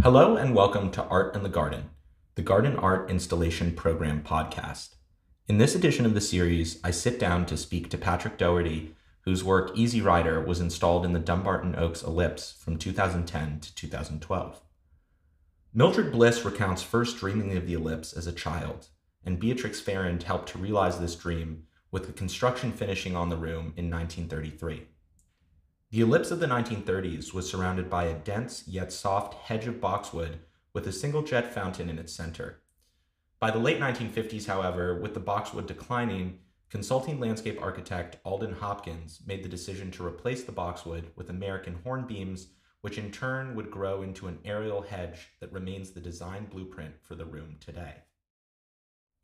Hello and welcome to Art in the Garden, the Garden Art Installation Program podcast. In this edition of the series, I sit down to speak to Patrick Dougherty, whose work Easy Rider was installed in the Dumbarton Oaks Ellipse from 2010 to 2012. Mildred Bliss recounts first dreaming of the ellipse as a child, and Beatrix Farrand helped to realize this dream with the construction finishing on the room in 1933. The ellipse of the 1930s was surrounded by a dense yet soft hedge of boxwood with a single jet fountain in its center. By the late 1950s, however, with the boxwood declining, consulting landscape architect Alden Hopkins made the decision to replace the boxwood with American hornbeams, which in turn would grow into an aerial hedge that remains the design blueprint for the room today.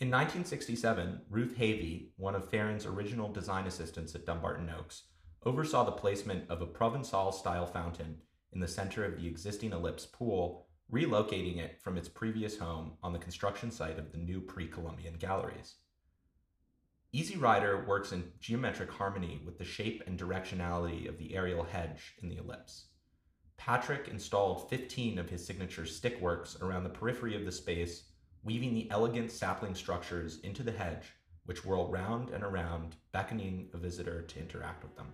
In 1967, Ruth Havey, one of Farrand's original design assistants at Dumbarton Oaks, oversaw the placement of a Provençal style fountain in the center of the existing ellipse pool, relocating it from its previous home on the construction site of the new pre Columbian galleries. Easy Rider works in geometric harmony with the shape and directionality of the aerial hedge in the ellipse. Patrick installed 15 of his signature stickworks around the periphery of the space, weaving the elegant sapling structures into the hedge, which whirl round and around, beckoning a visitor to interact with them.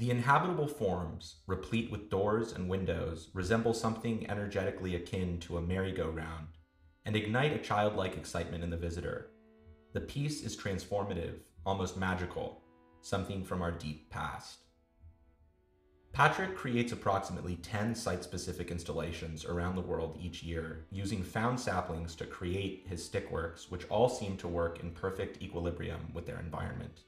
The inhabitable forms, replete with doors and windows, resemble something energetically akin to a merry-go-round and ignite a childlike excitement in the visitor. The piece is transformative, almost magical, something from our deep past. Patrick creates approximately 10 site specific installations around the world each year, using found saplings to create his stickworks, which all seem to work in perfect equilibrium with their environment.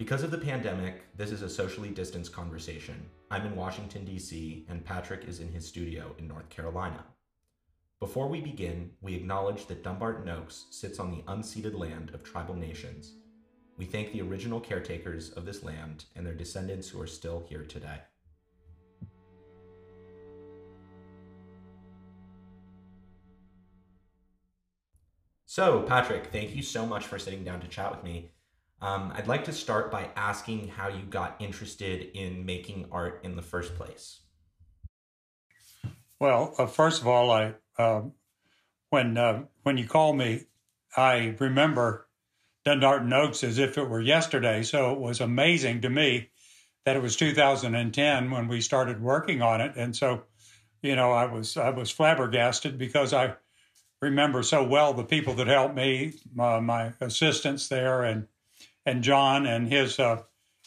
Because of the pandemic, this is a socially distanced conversation. I'm in Washington, D.C., and Patrick is in his studio in North Carolina. Before we begin, we acknowledge that Dumbarton Oaks sits on the unceded land of tribal nations. We thank the original caretakers of this land and their descendants who are still here today. So, Patrick, thank you so much for sitting down to chat with me. Um, I'd like to start by asking how you got interested in making art in the first place. Well, uh, first of all, I uh, when uh, when you called me, I remember Dumbarton Oaks as if it were yesterday. So it was amazing to me that it was 2010 when we started working on it, and so you know I was I was flabbergasted because I remember so well the people that helped me, my, my assistants there, and and John and his uh,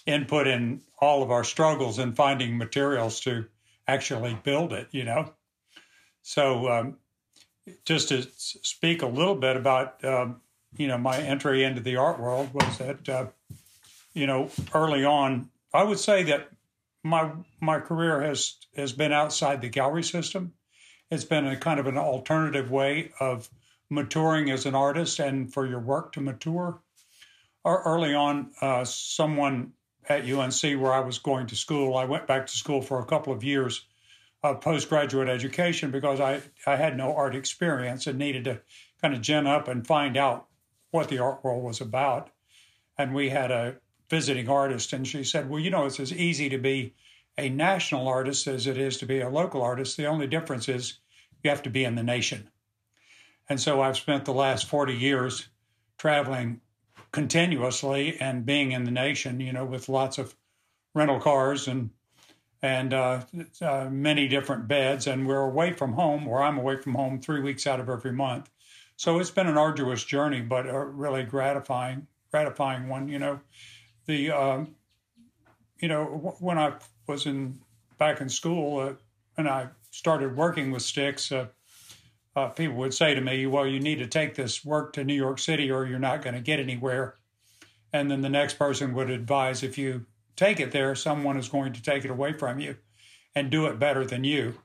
input in all of our struggles in finding materials to actually build it, you know. So, um, just to speak a little bit about, um, you know, my entry into the art world was that, uh, you know, early on, I would say that my my career has has been outside the gallery system. It's been a kind of an alternative way of maturing as an artist and for your work to mature early on, uh, someone at UNC where I was going to school, I went back to school for a couple of years of postgraduate education because I, I had no art experience and needed to kind of gin up and find out what the art world was about. And we had a visiting artist, and she said, Well, you know, it's as easy to be a national artist as it is to be a local artist. The only difference is you have to be in the nation. And so I've spent the last 40 years traveling continuously and being in the nation, you know, with lots of rental cars and and uh, uh, many different beds, and we're away from home, or I'm away from home three weeks out of every month. So it's been an arduous journey, but a really gratifying, gratifying one. You know, the um, you know when I was in back in school uh, and I started working with sticks, uh, people would say to me, well, you need to take this work to New York City or you're not going to get anywhere. And then the next person would advise if you take it there, someone is going to take it away from you and do it better than you.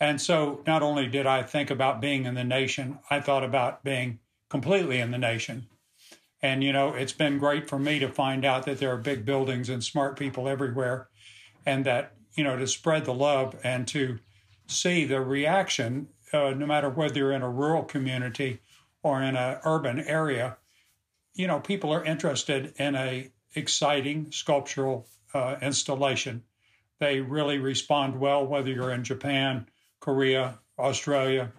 And so not only did I think about being in the nation, I thought about being completely in the nation. And, you know, it's been great for me to find out that there are big buildings and smart people everywhere and that, you know, to spread the love and to see the reaction uh, no matter whether you're in a rural community or in an urban area, you know, people are interested in a exciting sculptural uh, installation. They really respond well, whether you're in Japan, Korea, Australia,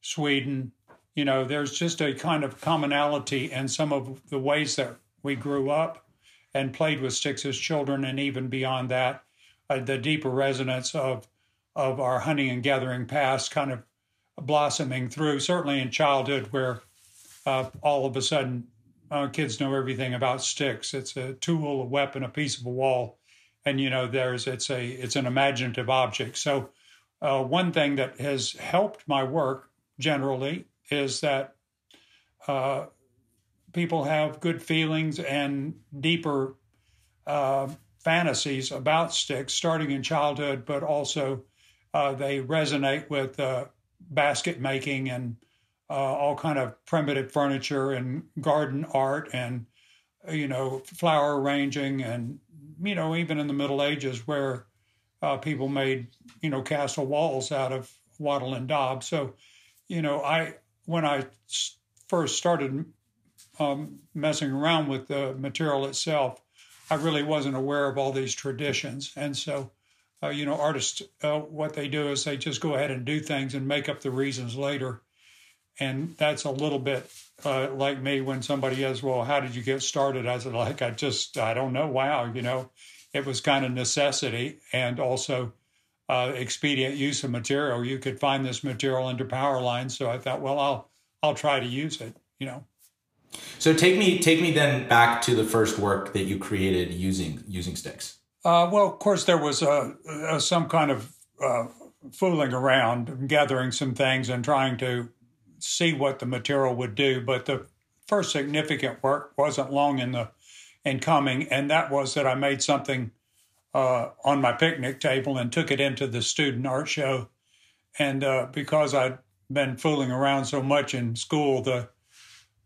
Sweden. You know, there's just a kind of commonality in some of the ways that we grew up and played with sticks as children, and even beyond that, uh, the deeper resonance of of our hunting and gathering past kind of blossoming through. Certainly in childhood, where uh, all of a sudden uh, kids know everything about sticks. It's a tool, a weapon, a piece of a wall, and you know there's it's a it's an imaginative object. So uh, one thing that has helped my work generally is that uh, people have good feelings and deeper uh, fantasies about sticks, starting in childhood, but also uh, they resonate with basket making and uh, all kind of primitive furniture and garden art and you know flower arranging and you know even in the Middle Ages where uh, people made you know castle walls out of wattle and daub. So you know I when I first started um, messing around with the material itself, I really wasn't aware of all these traditions, and so. Uh, you know, artists, uh, what they do is they just go ahead and do things and make up the reasons later. And that's a little bit uh, like me when somebody says, Well, how did you get started? I said, like, I just, I don't know. Wow. You know, it was kind of necessity and also uh, expedient use of material. You could find this material under power lines. So I thought, well, I'll, I'll try to use it, you know. So take me, take me then back to the first work that you created using, using sticks. Uh, well, of course, there was uh, uh, some kind of uh, fooling around, gathering some things and trying to see what the material would do. But the first significant work wasn't long in the in coming, and that was that I made something uh, on my picnic table and took it into the student art show. And uh, because I'd been fooling around so much in school, the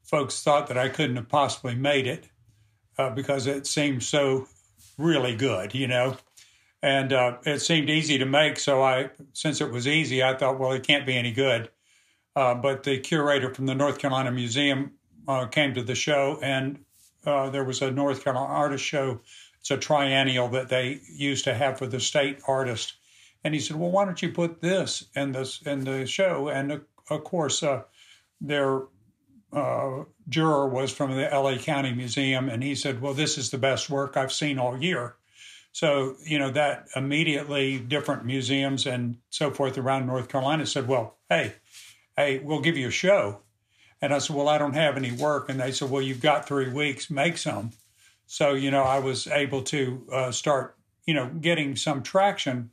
folks thought that I couldn't have possibly made it because it seemed so really good, you know. And uh, it seemed easy to make, so I, since it was easy, I thought, well, it can't be any good. Uh, but the curator from the North Carolina Museum uh, came to the show, and uh, there was a North Carolina artist show. It's a triennial that they used to have for the state artist. And he said, "Well, why don't you put this in this in the show?" And of course, uh, their uh, juror was from the LA County Museum, and he said, "Well, this is the best work I've seen all year." So you know that immediately different museums and so forth around North Carolina said, "Well, hey." hey, we'll give you a show. And I said, well, I don't have any work. And they said, well, you've got three weeks, make some. So, you know, I was able to uh, start, you know, getting some traction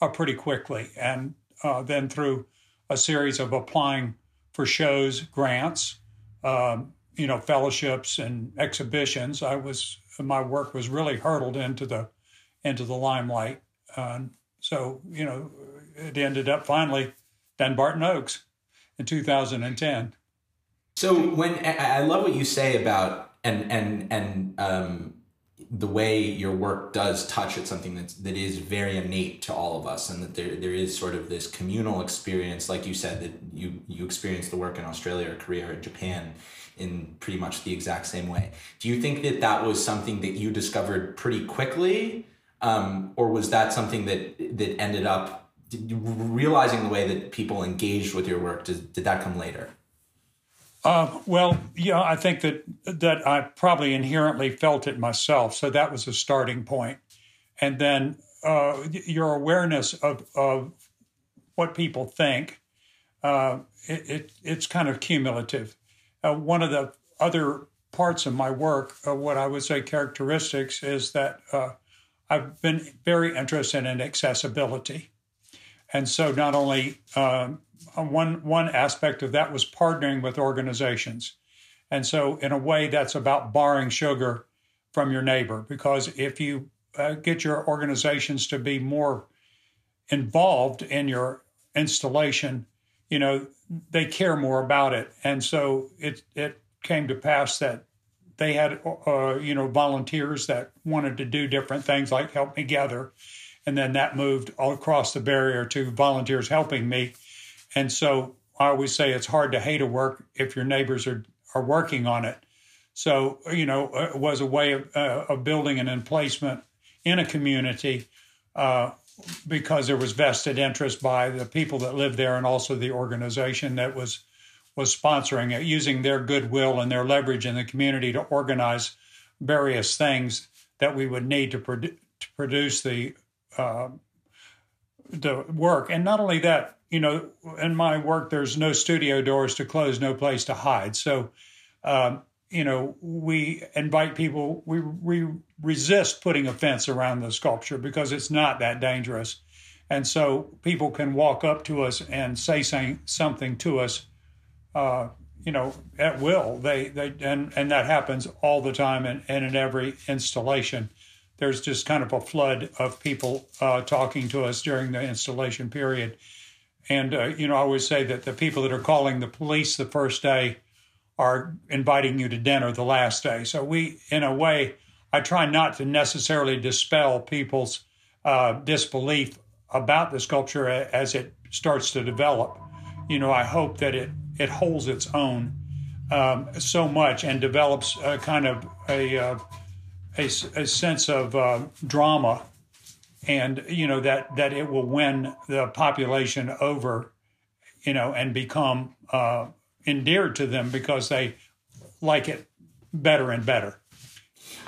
uh, pretty quickly. And uh, then through a series of applying for shows, grants, um, you know, fellowships and exhibitions, I was, my work was really hurtled into the, into the limelight. Uh, so, you know, it ended up finally Dumbarton Oaks in 2010. So when I love what you say about and and and um, the way your work does touch at something that's that is very innate to all of us, and that there there is sort of this communal experience, like you said, that you you experience the work in Australia or Korea or Japan in pretty much the exact same way. Do you think that that was something that you discovered pretty quickly, um, or was that something that that ended up realizing the way that people engaged with your work did, did that come later uh, well yeah i think that that i probably inherently felt it myself so that was a starting point. And then uh, your awareness of, of what people think uh, it, it, it's kind of cumulative. Uh, one of the other parts of my work uh, what i would say characteristics is that uh, i've been very interested in accessibility. And so, not only um, one one aspect of that was partnering with organizations, and so in a way, that's about borrowing sugar from your neighbor because if you uh, get your organizations to be more involved in your installation, you know they care more about it, and so it it came to pass that they had uh, you know volunteers that wanted to do different things like help me gather and then that moved all across the barrier to volunteers helping me. And so I always say it's hard to hate a work if your neighbors are, are working on it. So, you know, it was a way of, uh, of building an emplacement in a community uh, because there was vested interest by the people that lived there and also the organization that was was sponsoring it, using their goodwill and their leverage in the community to organize various things that we would need to, produ- to produce the uh, the work. And not only that, you know, in my work, there's no studio doors to close, no place to hide. So, um, you know, we invite people, we, we resist putting a fence around the sculpture because it's not that dangerous. And so people can walk up to us and say something to us, uh, you know, at will. They, they, and, and that happens all the time and, and in every installation there's just kind of a flood of people uh, talking to us during the installation period. And, uh, you know, I always say that the people that are calling the police the first day are inviting you to dinner the last day. So we, in a way, I try not to necessarily dispel people's uh, disbelief about the sculpture as it starts to develop. You know, I hope that it, it holds its own um, so much and develops a kind of a uh, a, a sense of uh, drama, and you know that that it will win the population over, you know, and become uh, endeared to them because they like it better and better.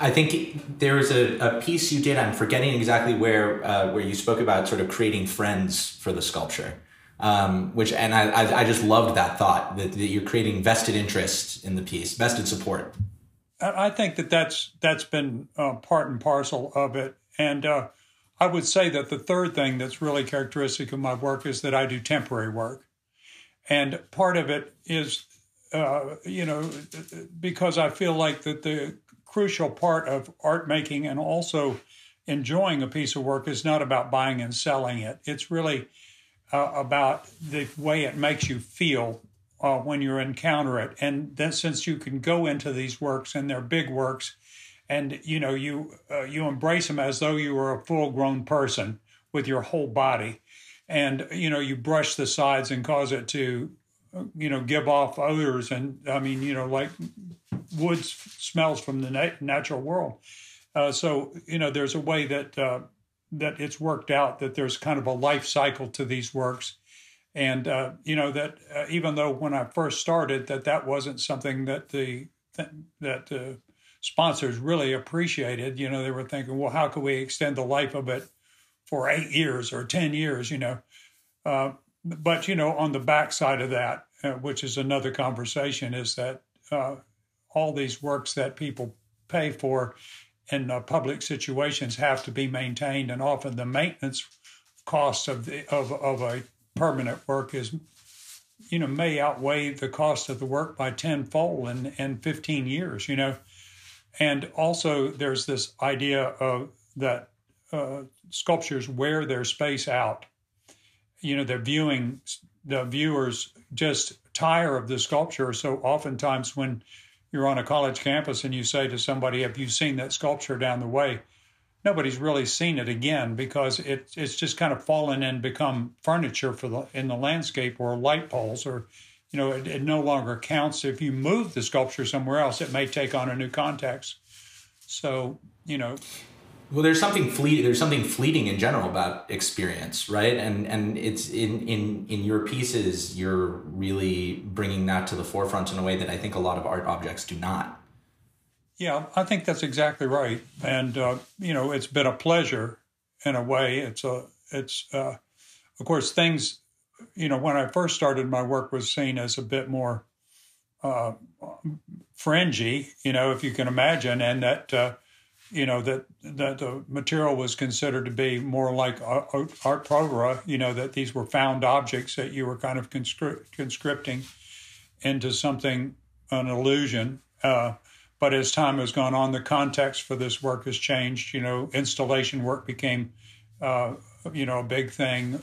I think there was a, a piece you did. I'm forgetting exactly where uh, where you spoke about sort of creating friends for the sculpture, um, which and I, I, I just loved that thought that, that you're creating vested interest in the piece, vested support. I think that that's that's been uh, part and parcel of it, and uh, I would say that the third thing that's really characteristic of my work is that I do temporary work, and part of it is, uh, you know, because I feel like that the crucial part of art making and also enjoying a piece of work is not about buying and selling it. It's really uh, about the way it makes you feel uh, when you encounter it. And then since you can go into these works and they're big works, and you know you uh, you embrace them as though you were a full grown person with your whole body, and you know you brush the sides and cause it to you know give off odors and I mean you know like wood smells from the nat- natural world. Uh, so you know there's a way that uh, that it's worked out that there's kind of a life cycle to these works and uh, you know that uh, even though when I first started that that wasn't something that the that the sponsors really appreciated. You know, they were thinking, well, how could we extend the life of it for eight years or ten years? You know, uh, but you know, on the backside of that, uh, which is another conversation, is that uh, all these works that people pay for in uh, public situations have to be maintained, and often the maintenance costs of the of of a permanent work is you know may outweigh the cost of the work by tenfold in, in 15 years you know and also there's this idea of that uh, sculptures wear their space out. You know they're viewing the viewers just tire of the sculpture. So oftentimes when you're on a college campus and you say to somebody have you seen that sculpture down the way? Nobody's really seen it again because it, it's just kind of fallen and become furniture for the in the landscape or light poles or you know it, it, no longer counts if you move the sculpture somewhere else it may take on a new context so you know well there's something fleet there's something fleeting in general about experience right and and it's in in in your pieces you're really bringing that to the forefront in a way that i think a lot of art objects do not yeah, I think that's exactly right. And uh, you know, it's been a pleasure in a way. It's a it's uh, of course things. You know, when I first started, my work was seen as a bit more uh, fringy. You know, if you can imagine, and that uh, you know that that the material was considered to be more like art povera. You know, that these were found objects that you were kind of conscripting into something an illusion. Uh, but as time has gone on, the context for this work has changed. You know, installation work became, uh, you know, a big thing.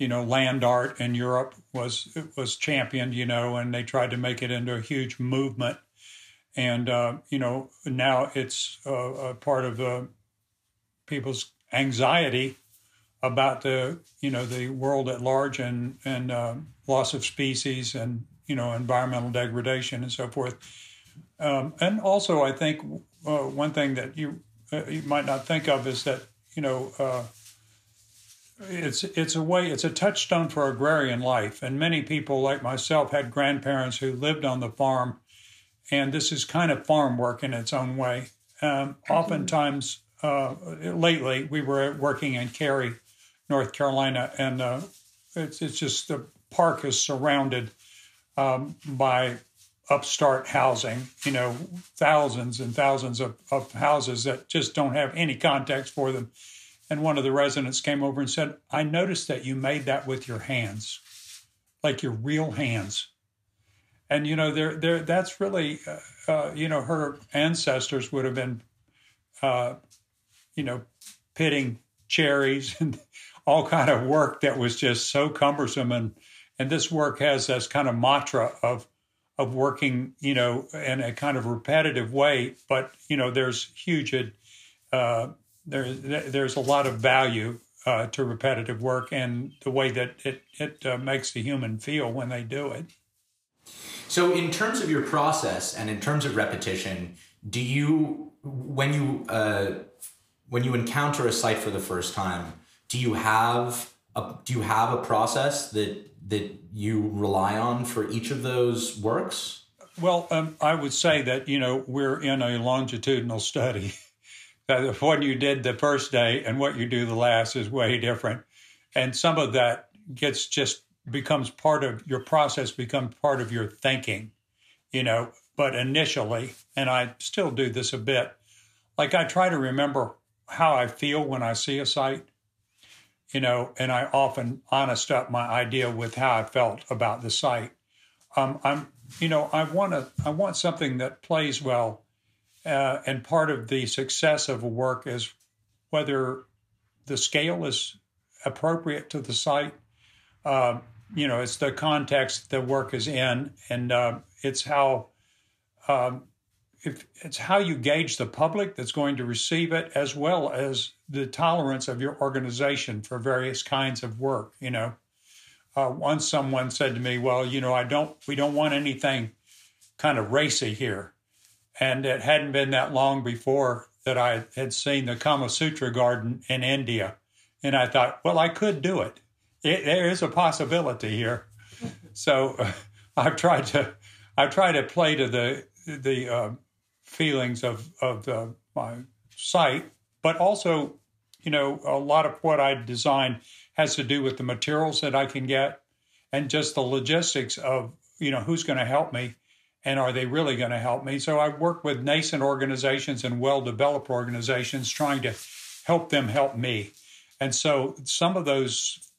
Uh, you know, land art in Europe was was championed. You know, and they tried to make it into a huge movement. And uh, you know, now it's a part of uh, people's anxiety about the you know the world at large and and uh, loss of species and you know environmental degradation and so forth Um, and also, I think uh, one thing that you uh, you might not think of is that you know uh, it's it's a way it's a touchstone for agrarian life, and many people like myself had grandparents who lived on the farm, and this is kind of farm work in its own way. Um, oftentimes, uh, lately we were working in Cary, North Carolina, and uh, it's it's just the park is surrounded um, by upstart housing, you know, thousands and thousands of, of houses that just don't have any context for them. And one of the residents came over and said, I noticed that you made that with your hands, like your real hands. And, you know, there, there, that's really, uh, uh, you know, her ancestors would have been, uh, you know, pitting cherries and all kind of work that was just so cumbersome. And, and this work has this kind of mantra of, of working, you know, in a kind of repetitive way. But you know, there's huge, uh, there, there's a lot of value uh, to repetitive work and the way that it it uh, makes the human feel when they do it. So, in terms of your process and in terms of repetition, do you when you uh, when you encounter a site for the first time, do you have a, do you have a process that that you rely on for each of those works? Well, um, I would say that you know we're in a longitudinal study. that what you did the first day and what you do the last is way different, and some of that gets just becomes part of your process, becomes part of your thinking, you know. But initially, and I still do this a bit, like I try to remember how I feel when I see a site you know, and I often honest up my idea with how I felt about the site. Um, I'm, you know, I want to, I want something that plays well, uh, and part of the success of a work is whether the scale is appropriate to the site. Uh, you know, it's the context the work is in, and uh, it's how um, if it's how you gauge the public that's going to receive it as well as the tolerance of your organization for various kinds of work you know uh, once someone said to me well you know i don't we don't want anything kind of racy here and it hadn't been that long before that i had seen the kama sutra garden in india. And i thought well i could do it, it there is a possibility here. So uh, i've tried to i've tried to play to the the uh, feelings of of the, my site, but also, you know, a lot of what I design has to do with the materials that I can get and just the logistics of you know who's going to help me and are they really going to help me so i work with nascent organizations and well developed organizations trying to help them help me and so some of those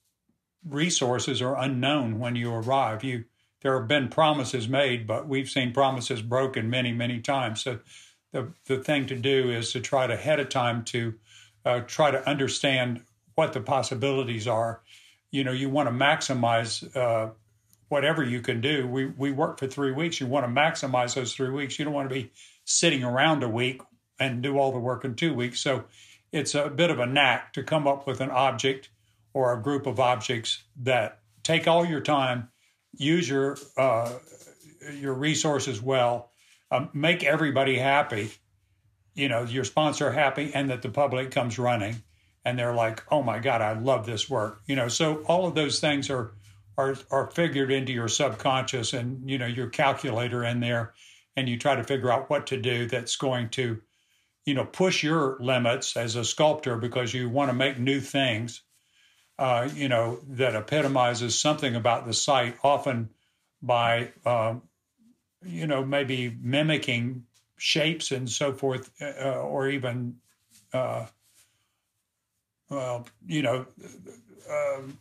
resources are unknown when you arrive you there have been promises made, but we've seen promises broken many, many times. So the, the thing to do is to try to ahead of time to uh, try to understand what the possibilities are. You know, you want to maximize uh, whatever you can do. We, we work for three weeks. You want to maximize those three weeks. You don't want to be sitting around a week and do all the work in two weeks. So it's a bit of a knack to come up with an object or a group of objects that take all your time use your uh, your resources well, um, make everybody happy. You know, your sponsor happy, and that the public comes running, and they're like, "Oh my God, I love this work." You know, so all of those things are are are figured into your subconscious, and you know your calculator in there, and you try to figure out what to do that's going to, you know, push your limits as a sculptor because you want to make new things uh, you know, that epitomizes something about the site, often by, uh, you know, maybe mimicking shapes and so forth, uh, or even, uh, well, you know, um,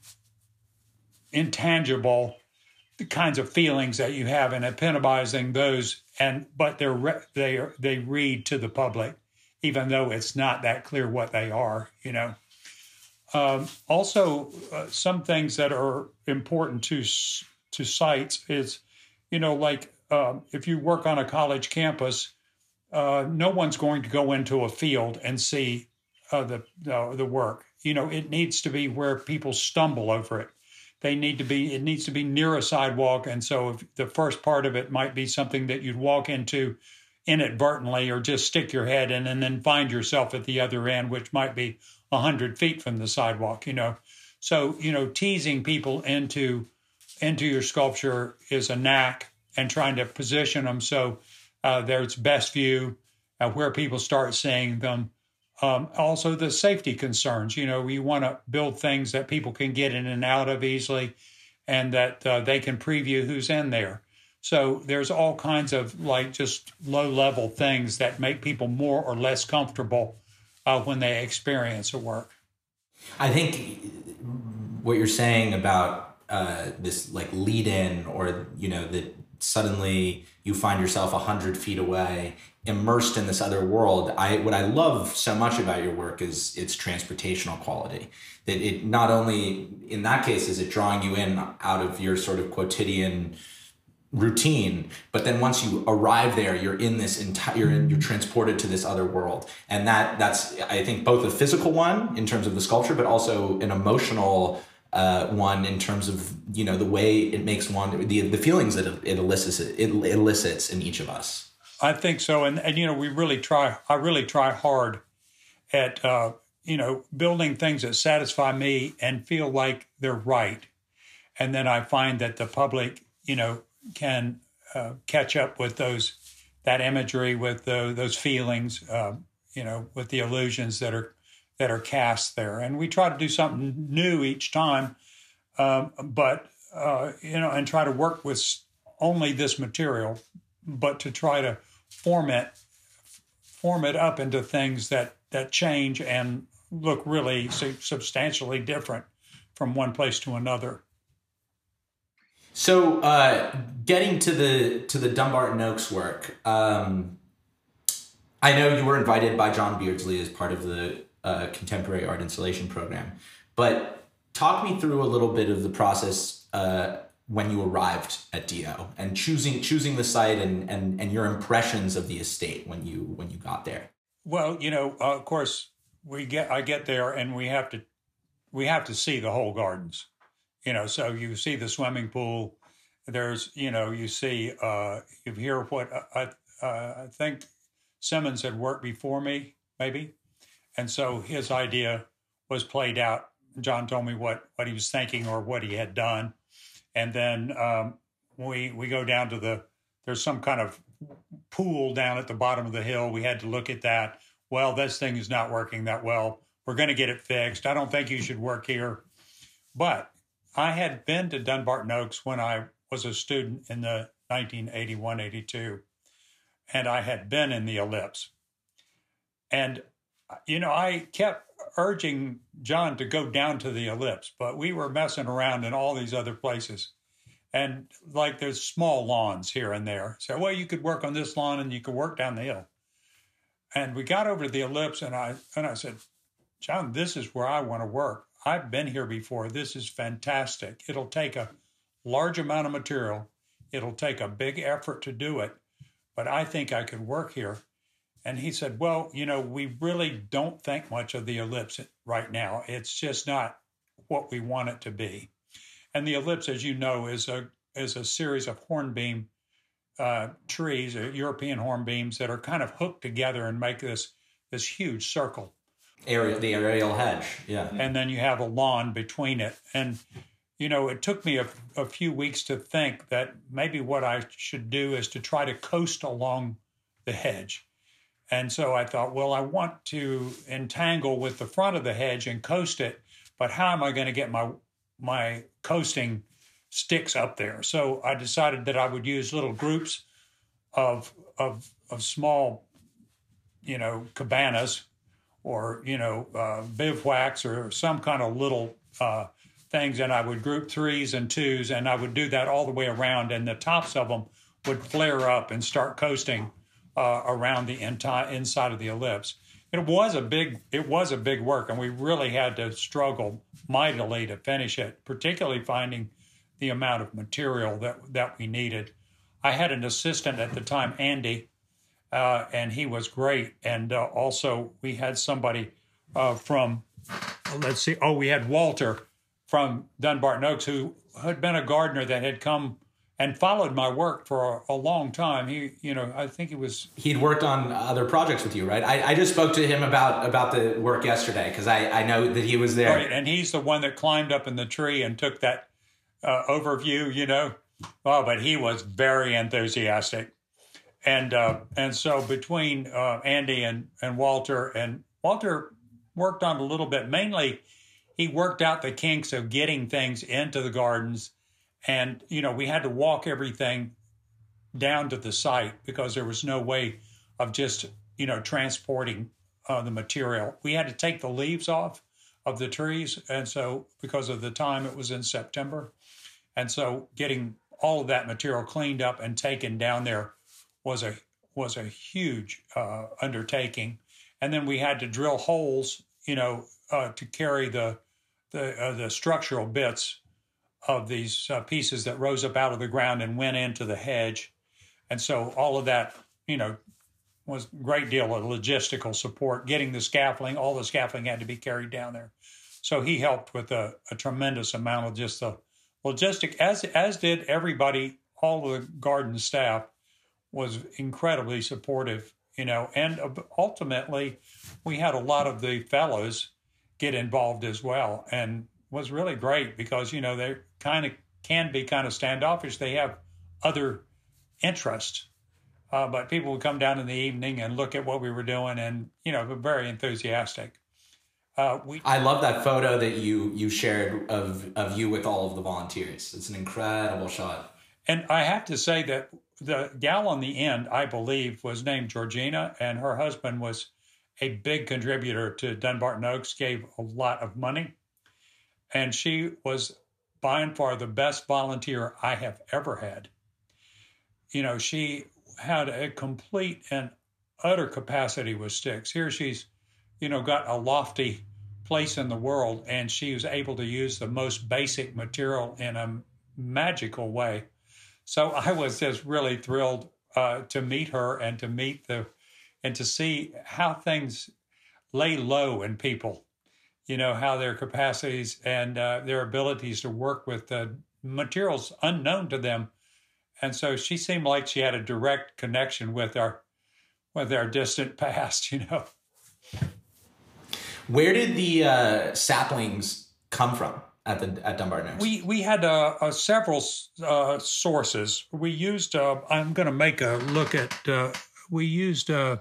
intangible kinds of feelings that you have and epitomizing those and but they're re- they are, they read to the public even though it's not that clear what they are you know um, also, uh, some things that are important to to sites is, you know, like um, if you work on a college campus, uh, no one's going to go into a field and see uh, the the work. You know, it needs to be where people stumble over it. They need to be. It needs to be near a sidewalk, and so the first part of it might be something that you'd walk into inadvertently or just stick your head in and then find yourself at the other end, which might be a hundred feet from the sidewalk, you know. So, you know, teasing people into into your sculpture is a knack and trying to position them so uh, there's best view uh, where people start seeing them. Um, also, the safety concerns. You know, we want to build things that people can get in and out of easily, and that uh, they can preview who's in there. So there's all kinds of like just low level things that make people more or less comfortable uh, when they experience a work. I think what you're saying about uh, this like lead in or you know that suddenly you find yourself a hundred feet away immersed in this other world. I what i love so much about your work is its transportational quality. That it not only in that case is it drawing you in out of your sort of quotidian routine but then once you arrive there you're in this entire you're, in, you're transported to this other world. And that that's i think both a physical one in terms of the sculpture but also an emotional uh, one in terms of you know the way it makes one the the feelings that it elicits it elicits in each of us. I think so, and and you know we really try. I really try hard at uh, you know building things that satisfy me and feel like they're right, and then I find that the public you know can uh, catch up with those that imagery with the, those feelings, uh, you know, with the illusions that are that are cast there. And we try to do something new each time, um, but, uh, you know, and try to work with only this material, but to try to form it, form it up into things that, that change and look really substantially different from one place to another. So, uh, getting to the to the Dumbarton Oaks work, um, I know you were invited by John Beardsley as part of the uh, contemporary art installation program. But talk me through a little bit of the process uh, when you arrived at DO and choosing choosing the site and, and and your impressions of the estate when you when you got there. Well, you know, uh, of course, we get I get there and we have to we have to see the whole gardens. You know, so you see the swimming pool. There's, you know, you see, uh, you hear what I, uh, I think Simmons had worked before me, maybe, and so his idea was played out. John told me what, what he was thinking or what he had done. And then um, we, we go down to the, there's some kind of pool down at the bottom of the hill. We had to look at that. Well, this thing is not working that well. We're going to get it fixed. I don't think you should work here. But I had been to Dumbarton Oaks when I was a student in the 1981 82, and I had been in the ellipse. And you know, I kept urging John to go down to the ellipse, but we were messing around in all these other places. And like there's small lawns here and there. So, well, you could work on this lawn and you could work down the hill. And we got over to the ellipse and I and I said, John, this is where I want to work. I've been here before. This is fantastic. It'll take a large amount of material. It'll take a big effort to do it, but I think I could work here. And he said, Well, you know, we really don't think much of the ellipse right now. It's just not what we want it to be. And the ellipse, as you know, is a is a series of hornbeam uh, trees, uh, European hornbeams that are kind of hooked together and make this this huge circle. Area, the aerial hedge, yeah. And then you have a lawn between it. And you know, it took me a, a few weeks to think that maybe what I should do is to try to coast along the hedge and so I thought, well, I want to entangle with the front of the hedge and coast it, but how am I going to get my my coasting sticks up there? So I decided that I would use little groups of of of small, you know, cabanas or you know uh, bivouacs or some kind of little uh, things, and I would group threes and twos, and I would do that all the way around, and the tops of them would flare up and start coasting uh, around the entire inside of the ellipse. It was a big it was a big work, and we really had to struggle mightily to finish it, particularly finding the amount of material that that we needed. I had an assistant at the time, Andy, uh, and he was great. And uh, also, we had somebody uh, from, let's see, oh, we had Walter from Dumbarton Oaks, who had been a gardener that had come and followed my work for a, a, long time. He, you know, I think he was. He'd worked on other projects with you, right? I, I just spoke to him about about the work yesterday because I, I know that he was there. Right, and he's the one that climbed up in the tree and took that uh, overview, you know. Oh, but he was very enthusiastic, and uh, and so between uh, Andy and and Walter and Walter worked on a little bit. Mainly, he worked out the kinks of getting things into the gardens and, you know, we had to walk everything down to the site because there was no way of just, you know, transporting uh, the material. We had to take the leaves off of the trees. And so, because of the time, it was in September. And so, getting all of that material cleaned up and taken down there was a was a huge uh, undertaking. And then we had to drill holes, you know, uh, to carry the the uh, the structural bits of these uh, pieces that rose up out of the ground and went into the hedge. And so all of that, you know, was a great deal of logistical support. Getting the scaffolding, all the scaffolding had to be carried down there. So he helped with a, a tremendous amount of just the logistic, as as did everybody. All the garden staff was incredibly supportive, you know, and ultimately we had a lot of the fellows get involved as well, and was really great because you know they kind of can be kind of standoffish. They have other interests, uh, but people would come down in the evening and look at what we were doing, and you know, very enthusiastic. Uh, we, I love that photo that you you shared of of you with all of the volunteers. It's an incredible shot. And I have to say that the gal on the end, I believe, was named Georgina, and her husband was a big contributor to Dumbarton Oaks. Gave a lot of money and she was by and far the best volunteer I have ever had. You know, she had a complete and utter capacity with sticks. Here she's, you know, got a lofty place in the world, and she was able to use the most basic material in a magical way. So I was just really thrilled uh, to meet her and to meet the and to see how things lay low in people you know, how their capacities and uh, their abilities to work with uh, materials unknown to them. And so she seemed like she had a direct connection with our with our distant past, you know. Where did the uh, saplings come from at the at Dunbar We we had uh, uh, several uh, sources. We used. Uh, I'm going to make a look at. Uh, we used. Uh,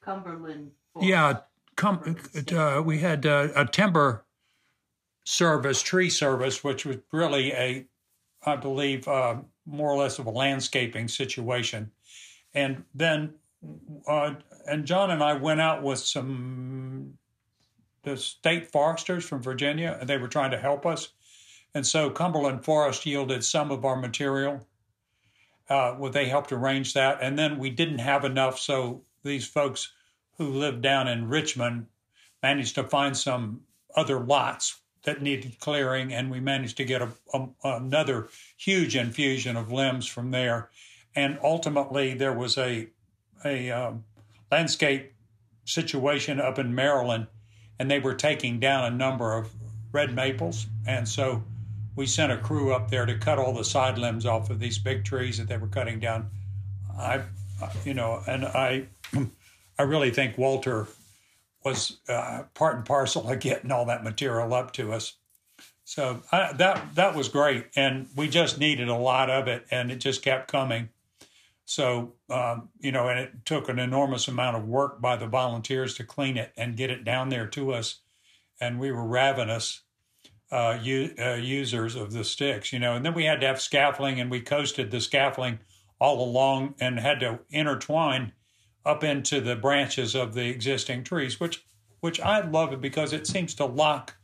Cumberland. Yeah, com- uh, we had uh, a timber service, tree service, which was really a, I believe, uh, more or less of a landscaping situation. And then, uh, and John and I went out with some the state foresters from Virginia, and they were trying to help us. And so Cumberland Forest yielded some of our material. Uh, well, they helped arrange that, and then we didn't have enough, so these folks who lived down in Richmond managed to find some other lots that needed clearing, and we managed to get a, a, another huge infusion of limbs from there. And ultimately, there was a a um, landscape situation up in Maryland, and they were taking down a number of red maples, and so we sent a crew up there to cut all the side limbs off of these big trees that they were cutting down. I, you know, and I I really think Walter was uh, part and parcel of getting all that material up to us. So I, that that was great, and we just needed a lot of it, and it just kept coming. So um, you know, and it took an enormous amount of work by the volunteers to clean it and get it down there to us, and we were ravenous uh, u- uh, users of the sticks, you know. And then we had to have scaffolding, and we coasted the scaffolding all along and had to intertwine up into the branches of the existing trees, which which I love it because it seems to lock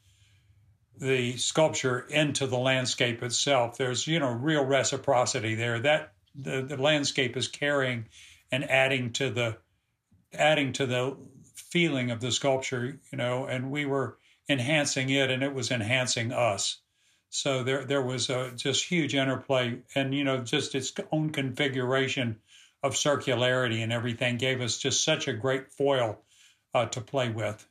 the sculpture into the landscape itself. There's you know real reciprocity there. That the, the landscape is carrying and adding to the adding to the feeling of the sculpture, you know, and we were enhancing it and it was enhancing us. So there there was a just huge interplay and you know just its own configuration of circularity and everything gave us just such a great foil uh, to play with.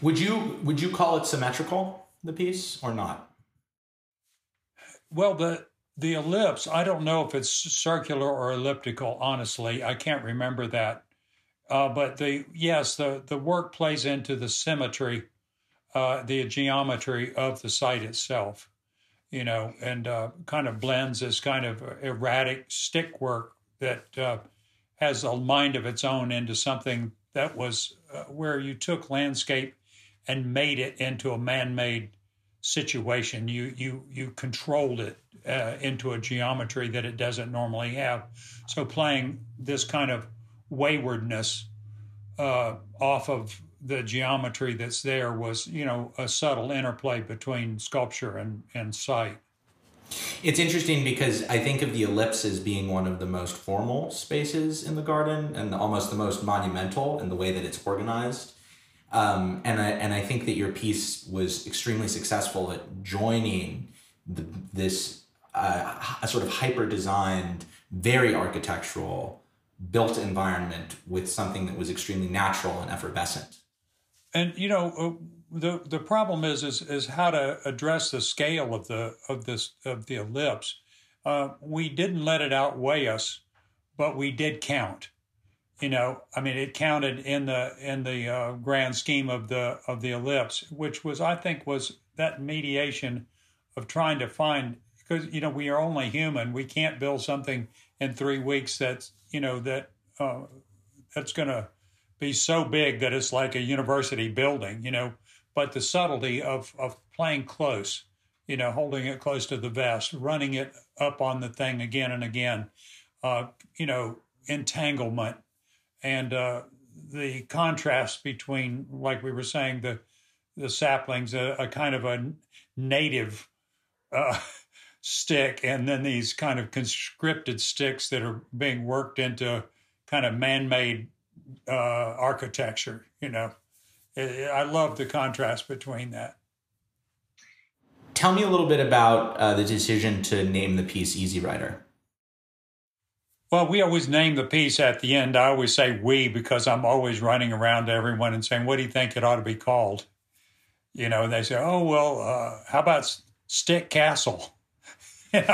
Would you would you call it symmetrical the piece or not? Well, the the ellipse, I don't know if it's circular or elliptical, honestly. I can't remember that. Uh, but the yes, the, the work plays into the symmetry, uh, the geometry of the site itself, you know, and uh, kind of blends this kind of erratic stick work that uh, has a mind of its own into something that was uh, where you took landscape and made it into a man-made situation. You you you controlled it uh, into a geometry that it doesn't normally have. So playing this kind of waywardness uh, off of the geometry that's there was, you know, a subtle interplay between sculpture and, and site. It's interesting because I think of the ellipse as being one of the most formal spaces in the garden and almost the most monumental in the way that it's organized. Um, and I and I think that your piece was extremely successful at joining the, this uh, a sort of hyper designed, very architectural built environment with something that was extremely natural and effervescent. And you know, uh, the the problem is is is how to address the scale of the of this of the ellipse. Uh, we didn't let it outweigh us, but we did count. You know, I mean, it counted in the in the uh, grand scheme of the of the ellipse, which was I think was that mediation of trying to find because you know we are only human. We can't build something in three weeks that's you know that uh, that's going to be so big that it's like a university building. You know, but the subtlety of of playing close, you know, holding it close to the vest, running it up on the thing again and again, uh, you know, entanglement, and uh, the contrast between, like we were saying, the the saplings, a, a kind of a native. Uh, stick and then these kind of conscripted sticks that are being worked into kind of man-made uh, architecture you know i love the contrast between that tell me a little bit about uh, the decision to name the piece easy rider well, we always name the piece at the end. I always say we because I'm always running around to everyone and saying, "What do you think it ought to be called?" You know, and they say, "Oh, well, uh, how about Stick Castle?" and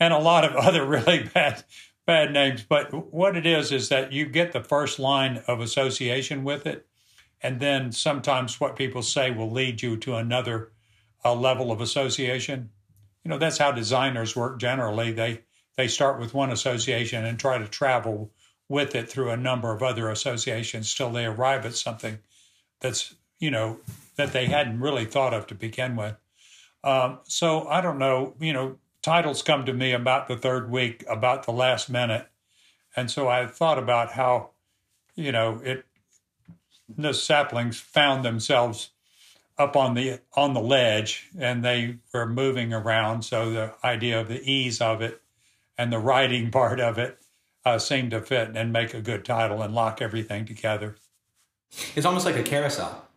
a lot of other really bad bad names. But what it is is that you get the first line of association with it, and then sometimes what people say will lead you to another uh, level of association. You know, that's how designers work generally. They they start with one association and try to travel with it through a number of other associations till they arrive at something that's you know that they hadn't really thought of to begin with. Um, so I don't know, you know, titles come to me about the third week, about the last minute. And so I thought about how, you know, it the saplings found themselves up on the on the ledge and they were moving around. So the idea of the ease of it and the riding part of it uh, seemed to fit and make a good title and lock everything together. It's almost like a carousel.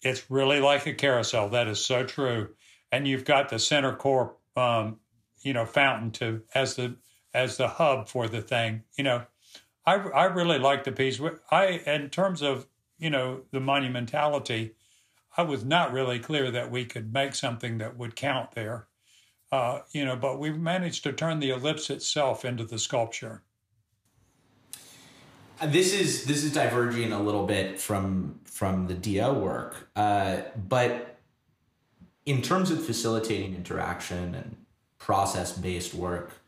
It's really like a carousel. That is so true and you've got the center core, um, you know, fountain to as the as the hub for the thing. You know, I I really like the piece. I in terms of you know the monumentality, I was not really clear that we could make something that would count there. Uh, you know, but we managed to turn the ellipse itself into the sculpture. Uh, this is this is diverging a little bit from from the DO work, uh, but in terms of facilitating interaction and process based work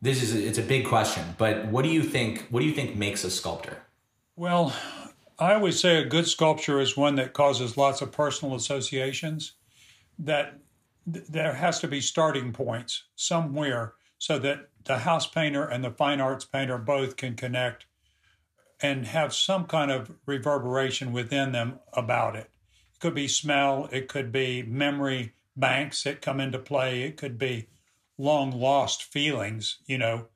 this is a, it's a big question but what do you think what do you think makes a sculptor? Well i always say a good sculpture is one that causes lots of personal associations that th- there has to be starting points somewhere so that the house painter and the fine arts painter both can connect and have some kind of reverberation within them about it it could be smell, it could be memory banks that come into play, it could be long lost feelings. You know,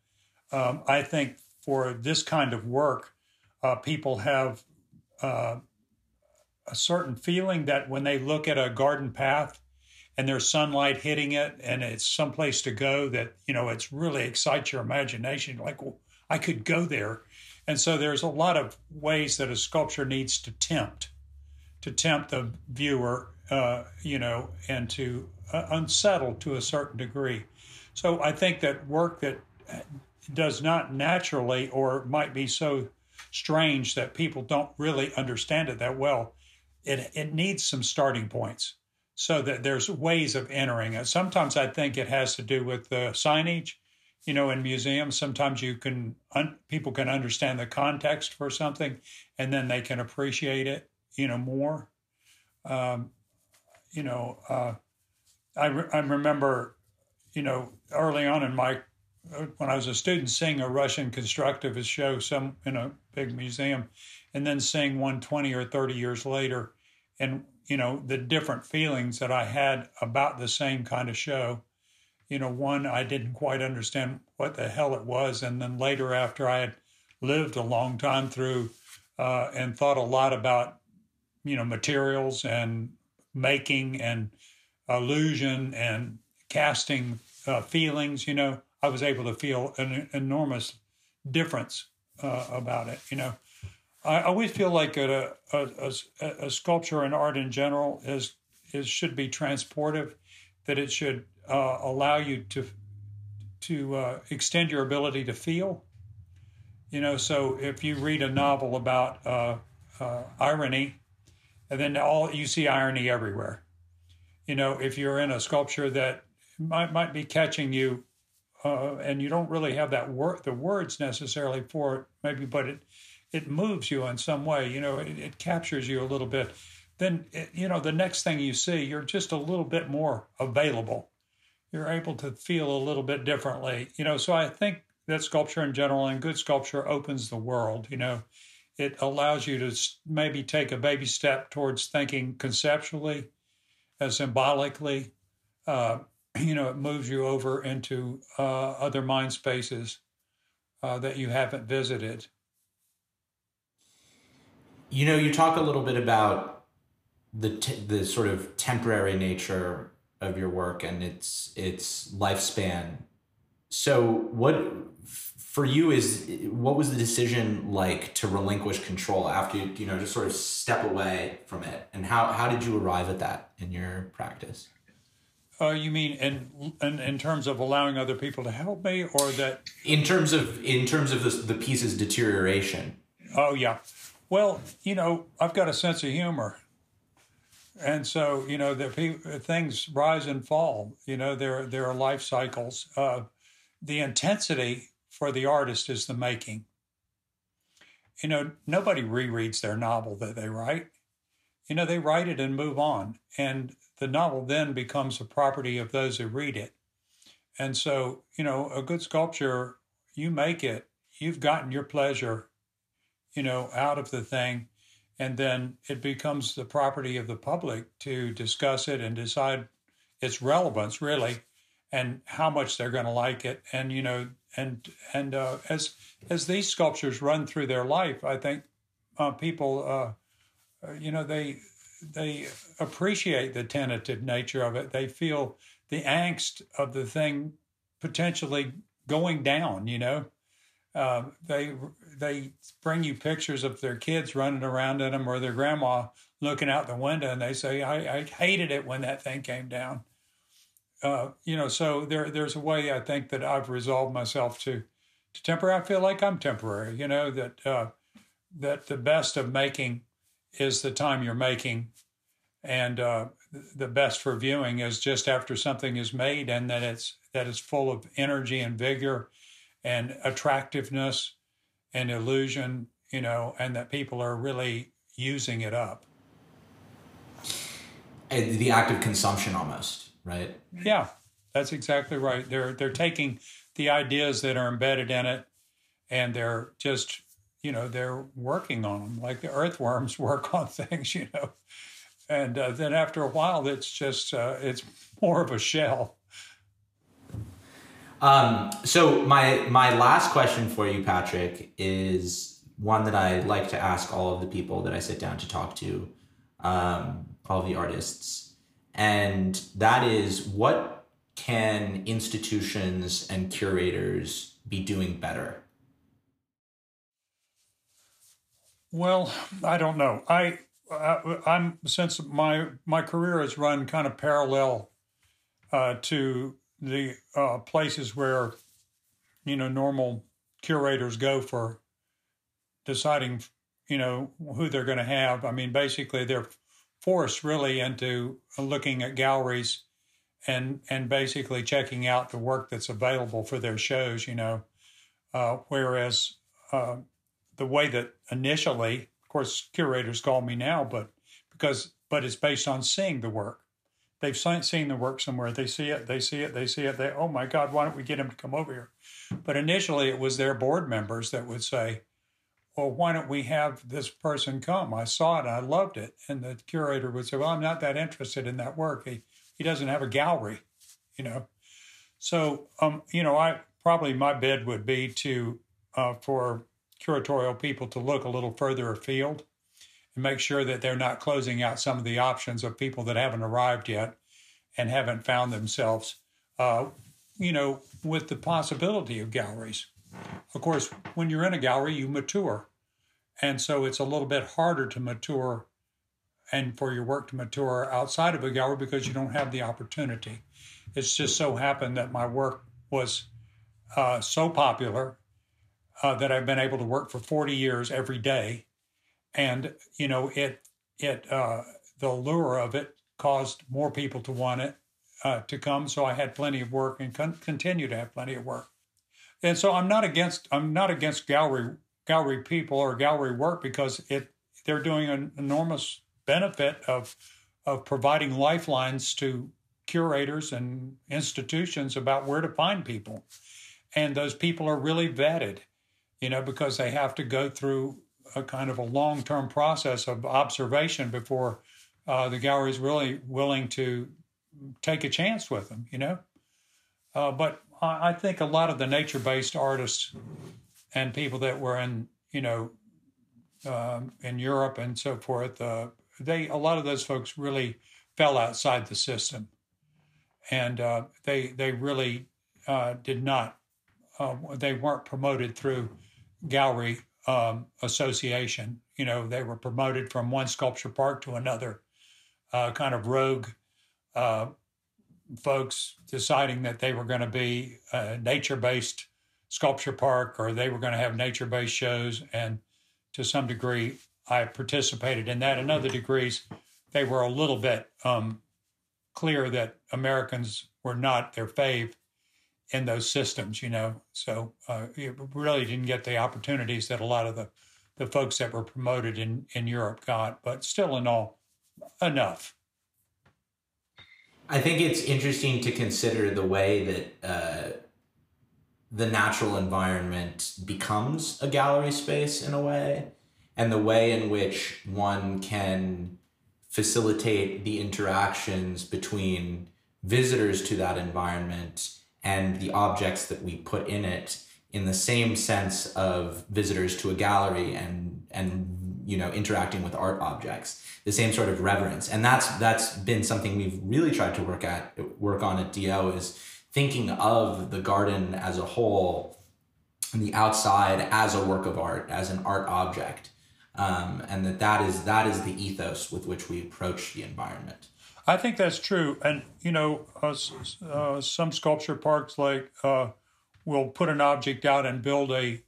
um, I think for this kind of work, uh, people have uh, a certain feeling that when they look at a garden path and there's sunlight hitting it and it's someplace to go that you know it's really excites your imagination like well, i could go there and so there's a lot of ways that a sculpture needs to tempt to tempt the viewer, uh, you know, and to uh, unsettled to a certain degree. So I think that work that does not naturally or might be so strange that people don't really understand it that well, it, it needs some starting points so that there's ways of entering it. Sometimes I think it has to do with the signage. You know, in museums, sometimes you can un, people can understand the context for something, and then they can appreciate it. You know more. Um, you know, uh, I re- I remember, you know, early on in my when I was a student, seeing a Russian constructivist show some in a big museum, and then seeing one 20 or 30 years later, and you know the different feelings that I had about the same kind of show. You know, one I didn't quite understand what the hell it was, and then later after I had lived a long time through uh, and thought a lot about you know materials and making and illusion and casting uh, feelings. You know, I was able to feel an enormous difference uh, about it. You know, I always feel like a, a, a, a, sculpture and art in general is is should be transportive, that it should uh, allow you to to uh, extend your ability to feel. You know, so if you read a novel about uh, uh irony, and then all you see irony everywhere. You know, if you're in a sculpture that might might be catching you uh, and you don't really have that word, the words necessarily for it, maybe, but it it moves you in some way. You know, it, it captures you a little bit. Then it, you know the next thing you see, you're just a little bit more available. You're able to feel a little bit differently. You know, so I think that sculpture in general and good sculpture opens the world. You know, it allows you to maybe take a baby step towards thinking conceptually, uh, symbolically. Uh, you know, it moves you over into uh, other mind spaces uh, that you haven't visited. You know, you talk a little bit about the the sort of temporary nature of your work and its its lifespan. So, what for you is what was the decision like to relinquish control after you you know just sort of step away from it, and how how did you arrive at that in your practice? Uh, you mean in, in in terms of allowing other people to help me, or that in terms of in terms of the, the piece's deterioration? Oh yeah, well you know I've got a sense of humor, and so you know the things rise and fall. You know there there are life cycles. Uh, the intensity for the artist is the making. You know nobody rereads their novel that they write. You know they write it and move on, and the novel then becomes a property of those who read it. And so, you know, a good sculpture, you make it, you've gotten your pleasure, you know, out of the thing. And then it becomes the property of the public to discuss it and decide its relevance, really, and how much they're going to like it. And, you know, and, and uh, as, as these sculptures run through their life, I think uh, people, uh, uh you know, they, they appreciate the tentative nature of it. They feel the angst of the thing potentially going down. You know, uh, they they bring you pictures of their kids running around in them or their grandma looking out the window, and they say, "I, I hated it when that thing came down." Uh, you know, so there there's a way I think that I've resolved myself to to temporary. I feel like I'm temporary. You know that uh, that the best of making is the time you're making. And uh, the best for viewing is just after something is made and that it's that it's full of energy and vigor and attractiveness and illusion, you know, and that people are really using it up. The act of consumption almost, right? Yeah, that's exactly right. They're they're taking the ideas that are embedded in it and they're just you know they're working on them like the earthworms work on things you know and uh, then after a while it's just uh, it's more of a shell um, so my my last question for you patrick is one that i like to ask all of the people that i sit down to talk to um, all the artists and that is what can institutions and curators be doing better Well, I don't know. I, I am since my my career has run kind of parallel uh, to the uh, places where you know normal curators go for deciding you know who they're going to have. I mean, basically they're forced really into looking at galleries and and basically checking out the work that's available for their shows. You know, uh, whereas uh, the way that initially, of course, curators call me now, but because but it's based on seeing the work. They've seen the work somewhere. They see it. They see it. They see it. They oh my God, why don't we get him to come over here? But initially, it was their board members that would say, well, why don't we have this person come? I saw it, I loved it. And the curator would say, well, I'm not that interested in that work. He, he doesn't have a gallery, you know. So, um, you know, I probably my bid would be to, uh, for curatorial people to look a little further afield and make sure that they're not closing out some of the options of people that haven't arrived yet and haven't found themselves, uh, you know, with the possibility of galleries. Of course, when you're in a gallery, you mature. And so it's a little bit harder to mature and for your work to mature outside of a gallery because you don't have the opportunity. It's just so happened that my work was uh, so popular uh, that I've been able to work for 40 years every day. And, you know, it, it, uh, the lure of it caused more people to want it uh, to come. So I had plenty of work and con- continue to have plenty of work and so I'm not against I'm not against gallery gallery people or gallery work because it they're doing an enormous benefit of of providing lifelines to curators and institutions about where to find people, and those people are really vetted, you know, because they have to go through a kind of a long term process of observation before uh, the gallery is really willing to take a chance with them, you know. Uh, but I think a lot of the nature based artists and people that were in, you know, um, in Europe and so forth, uh, they a lot of those folks really fell outside the system, and uh, they they really uh, did not. Uh, they weren't promoted through gallery um, association. You know, they were promoted from one sculpture park to another, uh, kind of rogue uh, folks deciding that they were going to be a nature based sculpture park or they were going to have nature based shows. And to some degree, I participated in that. In other degrees, they were a little bit um, clear that Americans were not their fave in those systems, you know. So uh, it really didn't get the opportunities that a lot of the, the folks that were promoted in, in Europe got, but still in all, enough. I think it's interesting to consider the way that uh, the natural environment becomes a gallery space in a way, and the way in which one can facilitate the interactions between visitors to that environment and the objects that we put in it in the same sense of visitors to a gallery and and you know interacting with art objects the same sort of reverence. And that's that's been something we've really tried to work at work on at DO is thinking of the garden as a whole and the outside as a work of art, as an art object. Um, and that that is that is the ethos with which we approach the environment. I think that's true, and you know, uh, uh, some sculpture parks like uh, will put an object out and build a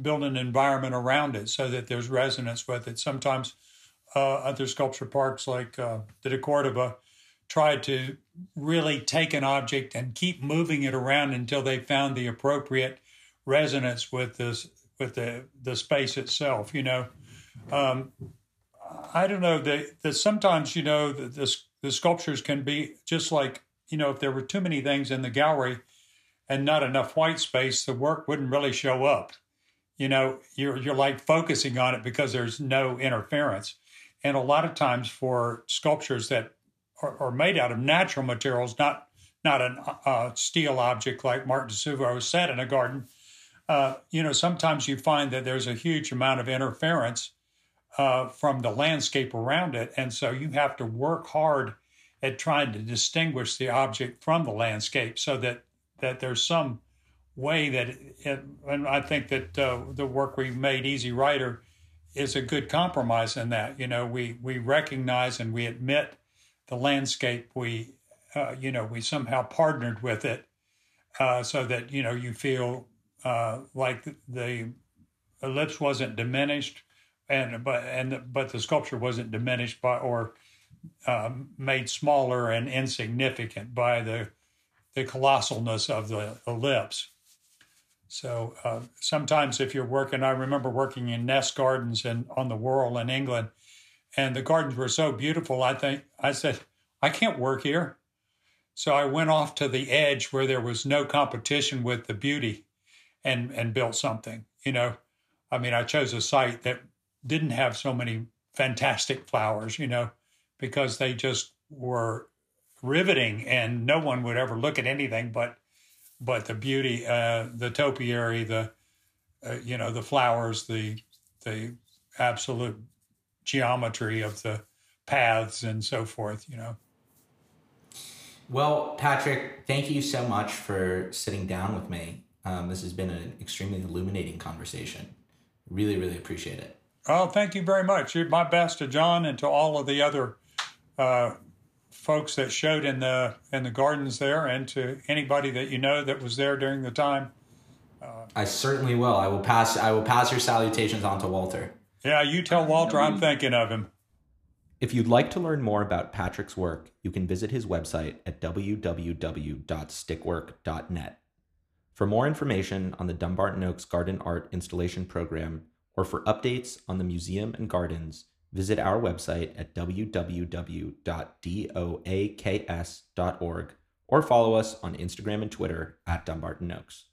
build an environment around it so that there's resonance with it. Sometimes uh, other sculpture parks like uh, the de Cordova tried to really take an object and keep moving it around until they found the appropriate resonance with this with the the space itself. You know, um, I don't know that that sometimes you know the, the the sculptures can be just like you know if there were too many things in the gallery and not enough white space, the work wouldn't really show up. You know, you're you're like focusing on it because there's no interference. And a lot of times for sculptures that are made out of natural materials, not not a uh, steel object like Mark di Suvero said in a garden, uh, you know, sometimes you find that there's a huge amount of interference uh, from the landscape around it. And so you have to work hard at trying to distinguish the object from the landscape so that, that there's some way that, it, and I think that uh, the work we made, Easy Rider, is a good compromise in that. You know, we we recognize and we admit the landscape we uh, you know, we somehow partnered with it uh, so that, you know, you feel uh, like the ellipse wasn't diminished and but and but the sculpture wasn't diminished by or um, made smaller and insignificant by the the colossalness of the ellipse. So uh, sometimes, if you're working, I remember working in Ness Gardens and on the Wirral in England, and the gardens were so beautiful. I think I said, I can't work here. So I went off to the edge where there was no competition with the beauty, and and built something. You know, I mean, I chose a site that didn't have so many fantastic flowers. You know, because they just were riveting, and no one would ever look at anything but but the beauty, uh, the topiary, the uh, you know the flowers, the the absolute geometry of the paths and so forth. You know. Well, Patrick, thank you so much for sitting down with me. Um, this has been an extremely illuminating conversation. Really, really appreciate it. Oh, thank you very much. My best to John and to all of the other uh, folks that showed in the in the gardens there, and to anybody that you know that was there during the time. Uh, I certainly will. I will pass. I will pass your salutations on to Walter. Yeah, you tell Walter I'm thinking of him. If you'd like to learn more about Patrick's work, you can visit his website at www.stickwork.net. For more information on the Dumbarton Oaks Garden Art Installation Program or for updates on the museum and gardens, visit our website at www.doaks.org or follow us on Instagram and Twitter at Dumbarton Oaks.